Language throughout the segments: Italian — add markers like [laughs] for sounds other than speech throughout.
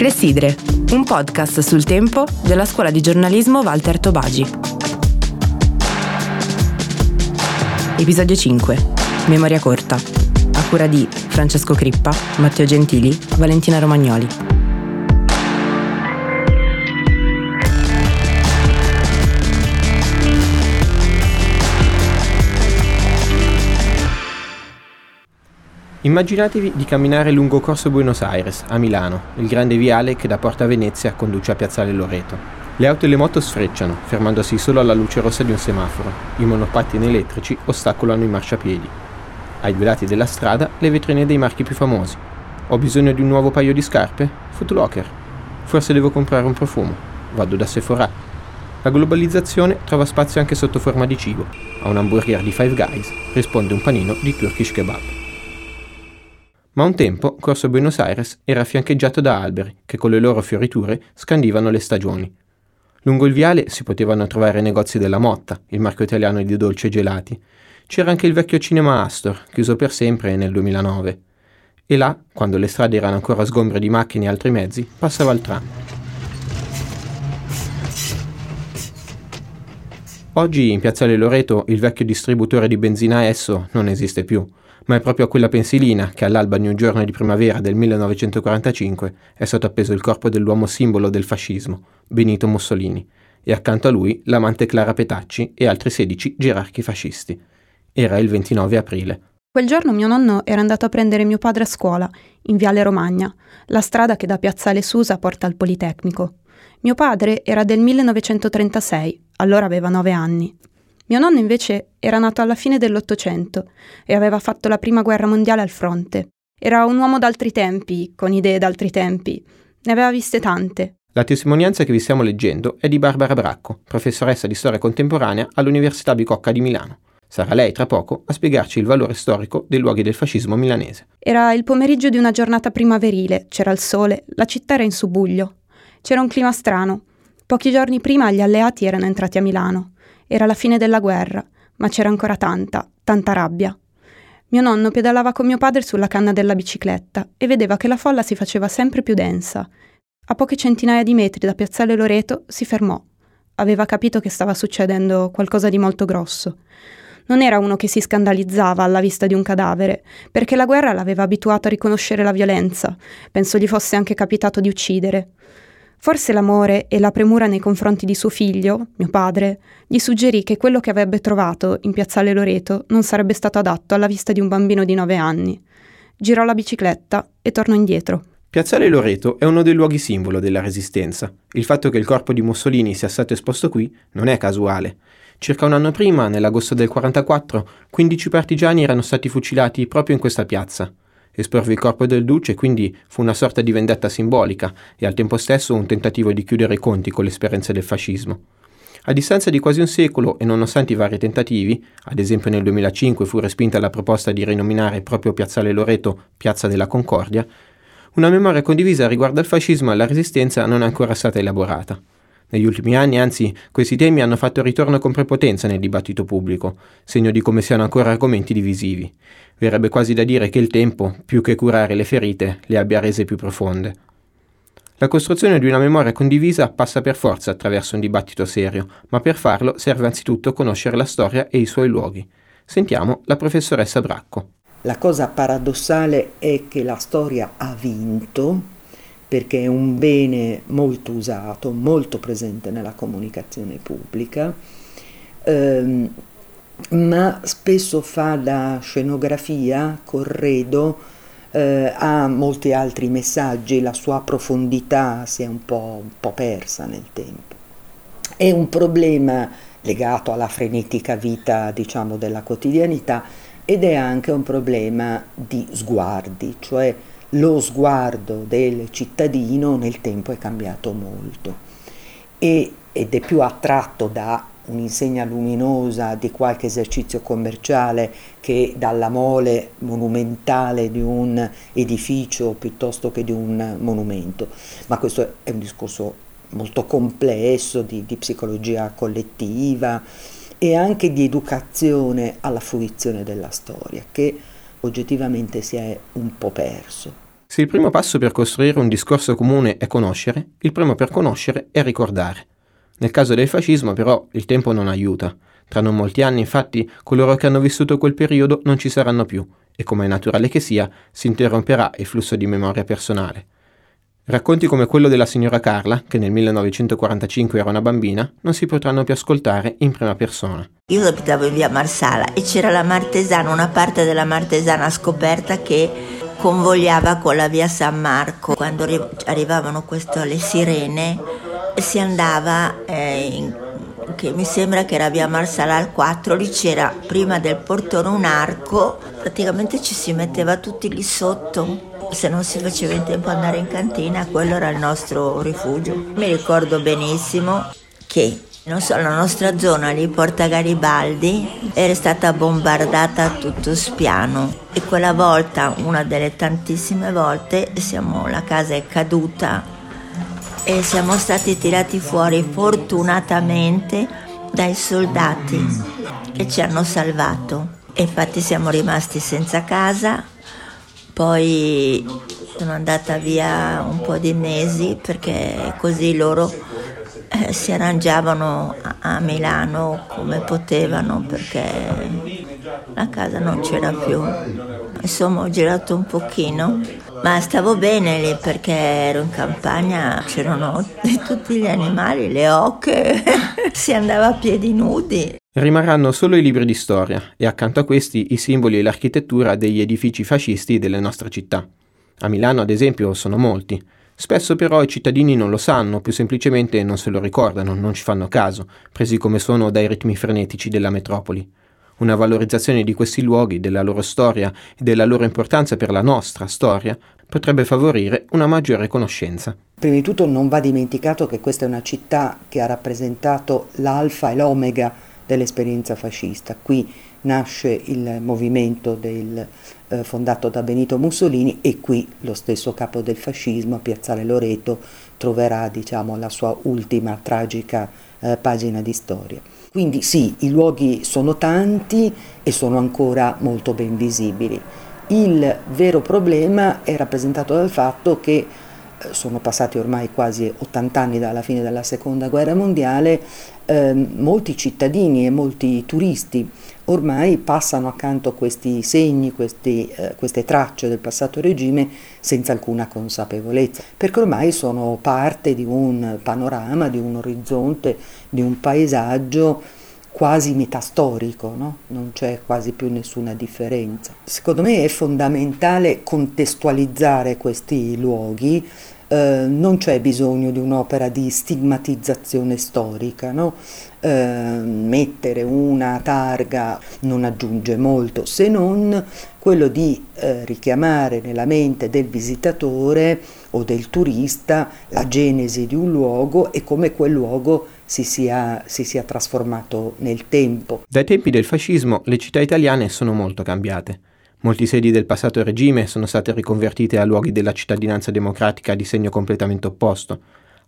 Clessidre, un podcast sul tempo della scuola di giornalismo Walter Tobagi. Episodio 5. Memoria corta. A cura di Francesco Crippa, Matteo Gentili, Valentina Romagnoli. Immaginatevi di camminare lungo Corso Buenos Aires, a Milano, il grande viale che da Porta Venezia conduce a Piazzale Loreto. Le auto e le moto sfrecciano, fermandosi solo alla luce rossa di un semaforo. I monopattini elettrici ostacolano i marciapiedi. Ai due lati della strada le vetrine dei marchi più famosi. Ho bisogno di un nuovo paio di scarpe? Footlocker. Forse devo comprare un profumo. Vado da Sephora. La globalizzazione trova spazio anche sotto forma di cibo. A un hamburger di Five Guys risponde un panino di Turkish Kebab. Ma un tempo Corso Buenos Aires era fiancheggiato da alberi che con le loro fioriture scandivano le stagioni. Lungo il viale si potevano trovare i negozi della Motta, il marchio italiano di dolci e gelati. C'era anche il vecchio cinema Astor, chiuso per sempre nel 2009. E là, quando le strade erano ancora sgombre di macchine e altri mezzi, passava il tram. Oggi in Piazzale Loreto il vecchio distributore di benzina Esso non esiste più ma è proprio a quella pensilina che all'alba di un giorno di primavera del 1945 è stato appeso il corpo dell'uomo simbolo del fascismo, Benito Mussolini, e accanto a lui l'amante Clara Petacci e altri 16 gerarchi fascisti. Era il 29 aprile. Quel giorno mio nonno era andato a prendere mio padre a scuola, in Viale Romagna, la strada che da Piazzale Susa porta al Politecnico. Mio padre era del 1936, allora aveva nove anni. Mio nonno invece era nato alla fine dell'Ottocento e aveva fatto la prima guerra mondiale al fronte. Era un uomo d'altri tempi, con idee d'altri tempi. Ne aveva viste tante. La testimonianza che vi stiamo leggendo è di Barbara Bracco, professoressa di storia contemporanea all'Università Bicocca di Milano. Sarà lei tra poco a spiegarci il valore storico dei luoghi del fascismo milanese. Era il pomeriggio di una giornata primaverile, c'era il sole, la città era in subbuglio. C'era un clima strano. Pochi giorni prima gli alleati erano entrati a Milano. Era la fine della guerra, ma c'era ancora tanta, tanta rabbia. Mio nonno pedalava con mio padre sulla canna della bicicletta e vedeva che la folla si faceva sempre più densa. A poche centinaia di metri da Piazzale Loreto si fermò. Aveva capito che stava succedendo qualcosa di molto grosso. Non era uno che si scandalizzava alla vista di un cadavere, perché la guerra l'aveva abituato a riconoscere la violenza. Penso gli fosse anche capitato di uccidere. Forse l'amore e la premura nei confronti di suo figlio, mio padre, gli suggerì che quello che avrebbe trovato in piazzale Loreto non sarebbe stato adatto alla vista di un bambino di nove anni. Girò la bicicletta e tornò indietro. Piazzale Loreto è uno dei luoghi simbolo della Resistenza. Il fatto che il corpo di Mussolini sia stato esposto qui non è casuale. Circa un anno prima, nell'agosto del 1944, 15 partigiani erano stati fucilati proprio in questa piazza. Esporvi il corpo del duce quindi fu una sorta di vendetta simbolica e al tempo stesso un tentativo di chiudere i conti con l'esperienza del fascismo. A distanza di quasi un secolo e nonostante i vari tentativi, ad esempio nel 2005 fu respinta la proposta di rinominare proprio Piazzale Loreto Piazza della Concordia, una memoria condivisa riguardo al fascismo e alla resistenza non è ancora stata elaborata. Negli ultimi anni, anzi, questi temi hanno fatto ritorno con prepotenza nel dibattito pubblico, segno di come siano ancora argomenti divisivi. Verrebbe quasi da dire che il tempo, più che curare le ferite, le abbia rese più profonde. La costruzione di una memoria condivisa passa per forza attraverso un dibattito serio, ma per farlo serve anzitutto conoscere la storia e i suoi luoghi. Sentiamo la professoressa Bracco. La cosa paradossale è che la storia ha vinto perché è un bene molto usato, molto presente nella comunicazione pubblica, ehm, ma spesso fa da scenografia, corredo, eh, a molti altri messaggi, la sua profondità si è un po', un po' persa nel tempo. È un problema legato alla frenetica vita, diciamo, della quotidianità ed è anche un problema di sguardi, cioè lo sguardo del cittadino nel tempo è cambiato molto e, ed è più attratto da un'insegna luminosa di qualche esercizio commerciale che dalla mole monumentale di un edificio piuttosto che di un monumento. Ma questo è un discorso molto complesso di, di psicologia collettiva e anche di educazione alla fruizione della storia che oggettivamente si è un po' perso. Se il primo passo per costruire un discorso comune è conoscere, il primo per conoscere è ricordare. Nel caso del fascismo, però, il tempo non aiuta. Tra non molti anni, infatti, coloro che hanno vissuto quel periodo non ci saranno più e, come è naturale che sia, si interromperà il flusso di memoria personale. Racconti come quello della signora Carla, che nel 1945 era una bambina, non si potranno più ascoltare in prima persona. Io abitavo in via Marsala e c'era la Martesana, una parte della Martesana scoperta che convogliava con la via San Marco. Quando arrivavano questo, le sirene si andava eh, in, che mi sembra che era via Marsala al 4, lì c'era prima del portone un arco, praticamente ci si metteva tutti lì sotto. Se non si faceva in tempo andare in cantina, quello era il nostro rifugio. Mi ricordo benissimo che non so, la nostra zona lì, Porta Garibaldi, era stata bombardata a tutto spiano e quella volta, una delle tantissime volte, siamo, la casa è caduta e siamo stati tirati fuori fortunatamente dai soldati che ci hanno salvato. E infatti siamo rimasti senza casa, poi sono andata via un po' di mesi perché così loro eh, si arrangiavano a, a Milano come potevano perché la casa non c'era più. Insomma ho girato un pochino, ma stavo bene lì perché ero in campagna, c'erano tutti gli animali, le oche, [laughs] si andava a piedi nudi. Rimarranno solo i libri di storia e accanto a questi i simboli e l'architettura degli edifici fascisti delle nostre città. A Milano, ad esempio, sono molti. Spesso però i cittadini non lo sanno, più semplicemente non se lo ricordano, non ci fanno caso, presi come sono dai ritmi frenetici della metropoli. Una valorizzazione di questi luoghi, della loro storia e della loro importanza per la nostra storia potrebbe favorire una maggiore conoscenza. Prima di tutto non va dimenticato che questa è una città che ha rappresentato l'alfa e l'omega dell'esperienza fascista. Qui nasce il movimento del, eh, fondato da Benito Mussolini e qui lo stesso capo del fascismo, Piazzale Loreto, troverà diciamo, la sua ultima tragica eh, pagina di storia. Quindi sì, i luoghi sono tanti e sono ancora molto ben visibili. Il vero problema è rappresentato dal fatto che sono passati ormai quasi 80 anni dalla fine della seconda guerra mondiale, eh, molti cittadini e molti turisti ormai passano accanto a questi segni, questi, eh, queste tracce del passato regime senza alcuna consapevolezza, perché ormai sono parte di un panorama, di un orizzonte, di un paesaggio quasi metastorico, no? non c'è quasi più nessuna differenza. Secondo me è fondamentale contestualizzare questi luoghi eh, non c'è bisogno di un'opera di stigmatizzazione storica, no? eh, mettere una targa non aggiunge molto, se non quello di eh, richiamare nella mente del visitatore o del turista la genesi di un luogo e come quel luogo si sia, si sia trasformato nel tempo. Dai tempi del fascismo le città italiane sono molto cambiate. Molti sedi del passato regime sono state riconvertite a luoghi della cittadinanza democratica di segno completamente opposto.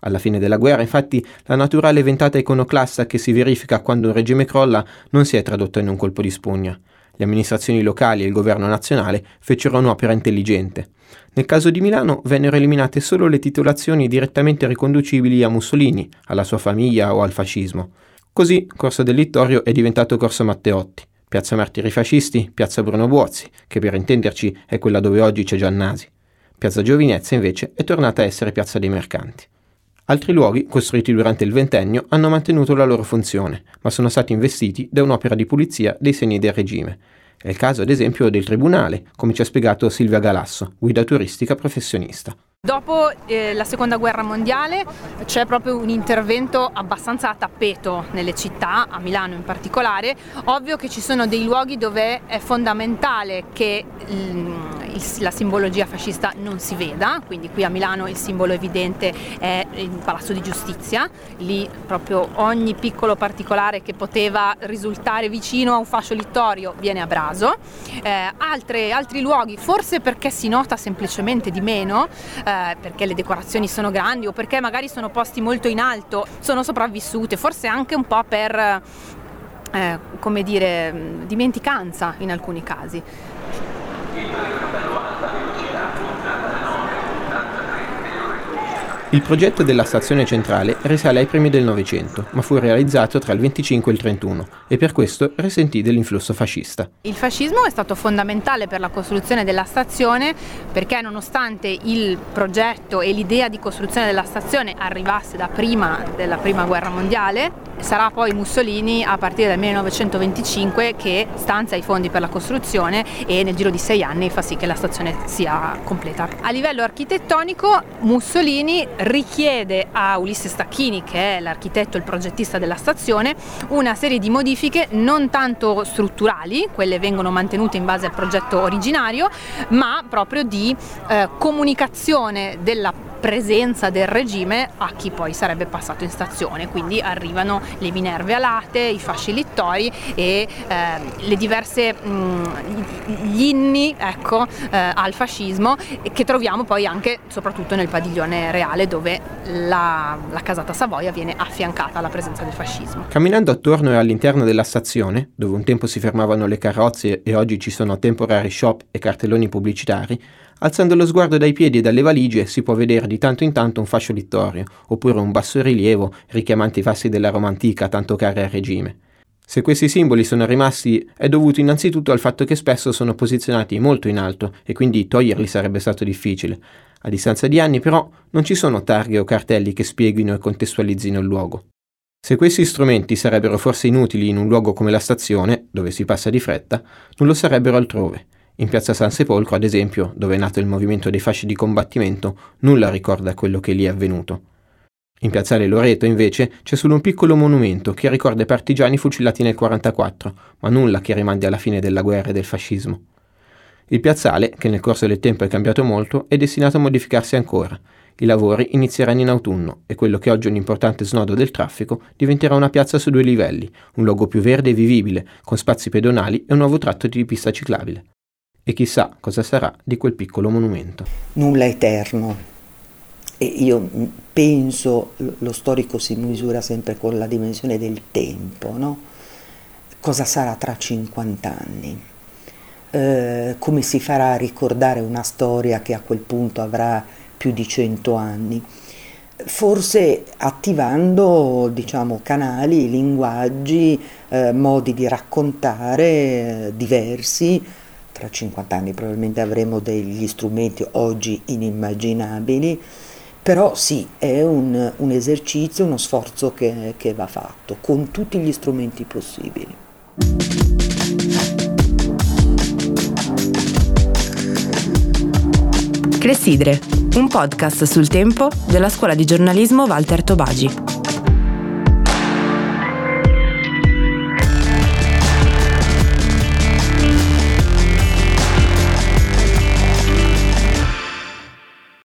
Alla fine della guerra, infatti, la naturale ventata iconoclassa che si verifica quando un regime crolla non si è tradotta in un colpo di spugna. Le amministrazioni locali e il governo nazionale fecero un'opera intelligente. Nel caso di Milano vennero eliminate solo le titolazioni direttamente riconducibili a Mussolini, alla sua famiglia o al fascismo. Così Corso del Littorio è diventato Corso Matteotti. Piazza Martiri Fascisti, Piazza Bruno Buozzi, che per intenderci è quella dove oggi c'è Giannasi. Piazza Giovinezza invece è tornata a essere Piazza dei Mercanti. Altri luoghi, costruiti durante il ventennio, hanno mantenuto la loro funzione, ma sono stati investiti da un'opera di pulizia dei segni del regime. È il caso ad esempio del Tribunale, come ci ha spiegato Silvia Galasso, guida turistica professionista. Dopo eh, la seconda guerra mondiale c'è proprio un intervento abbastanza a tappeto nelle città, a Milano in particolare. Ovvio che ci sono dei luoghi dove è fondamentale che il, il, la simbologia fascista non si veda, quindi qui a Milano il simbolo evidente è il Palazzo di Giustizia, lì proprio ogni piccolo particolare che poteva risultare vicino a un fascio littorio viene abraso. Eh, altre, altri luoghi, forse perché si nota semplicemente di meno, eh, eh, perché le decorazioni sono grandi o perché magari sono posti molto in alto, sono sopravvissute, forse anche un po' per, eh, come dire, dimenticanza in alcuni casi. Il progetto della stazione centrale risale ai primi del Novecento, ma fu realizzato tra il 25 e il 31 e per questo risentì dell'influsso fascista. Il fascismo è stato fondamentale per la costruzione della stazione perché nonostante il progetto e l'idea di costruzione della stazione arrivasse da prima della prima guerra mondiale, sarà poi Mussolini a partire dal 1925 che stanzia i fondi per la costruzione e nel giro di sei anni fa sì che la stazione sia completa. A livello architettonico Mussolini richiede a Ulisse Stacchini, che è l'architetto e il progettista della stazione, una serie di modifiche non tanto strutturali, quelle vengono mantenute in base al progetto originario, ma proprio di eh, comunicazione della presenza del regime a chi poi sarebbe passato in stazione, quindi arrivano le minerve alate, i fasci littori e eh, le diverse mh, gli inni ecco, eh, al fascismo che troviamo poi anche soprattutto nel padiglione reale dove la, la casata Savoia viene affiancata alla presenza del fascismo. Camminando attorno e all'interno della stazione, dove un tempo si fermavano le carrozze e oggi ci sono temporary shop e cartelloni pubblicitari, Alzando lo sguardo dai piedi e dalle valigie si può vedere di tanto in tanto un fascio littorio, oppure un bassorilievo richiamante i fassi della Roma antica tanto cari al regime. Se questi simboli sono rimasti è dovuto innanzitutto al fatto che spesso sono posizionati molto in alto e quindi toglierli sarebbe stato difficile. A distanza di anni però non ci sono targhe o cartelli che spieghino e contestualizzino il luogo. Se questi strumenti sarebbero forse inutili in un luogo come la stazione, dove si passa di fretta, non lo sarebbero altrove. In piazza San Sepolcro, ad esempio, dove è nato il movimento dei fasci di combattimento, nulla ricorda quello che lì è avvenuto. In piazzale Loreto, invece, c'è solo un piccolo monumento che ricorda i partigiani fucillati nel 1944, ma nulla che rimandi alla fine della guerra e del fascismo. Il piazzale, che nel corso del tempo è cambiato molto, è destinato a modificarsi ancora. I lavori inizieranno in autunno e quello che oggi è un importante snodo del traffico diventerà una piazza su due livelli, un luogo più verde e vivibile, con spazi pedonali e un nuovo tratto di pista ciclabile e chissà cosa sarà di quel piccolo monumento. Nulla eterno. E io penso, lo storico si misura sempre con la dimensione del tempo, no? Cosa sarà tra 50 anni? Eh, come si farà a ricordare una storia che a quel punto avrà più di 100 anni? Forse attivando diciamo, canali, linguaggi, eh, modi di raccontare eh, diversi, tra 50 anni probabilmente avremo degli strumenti oggi inimmaginabili, però sì, è un, un esercizio, uno sforzo che, che va fatto con tutti gli strumenti possibili. Cressidre, un podcast sul tempo della scuola di giornalismo Walter Tobagi.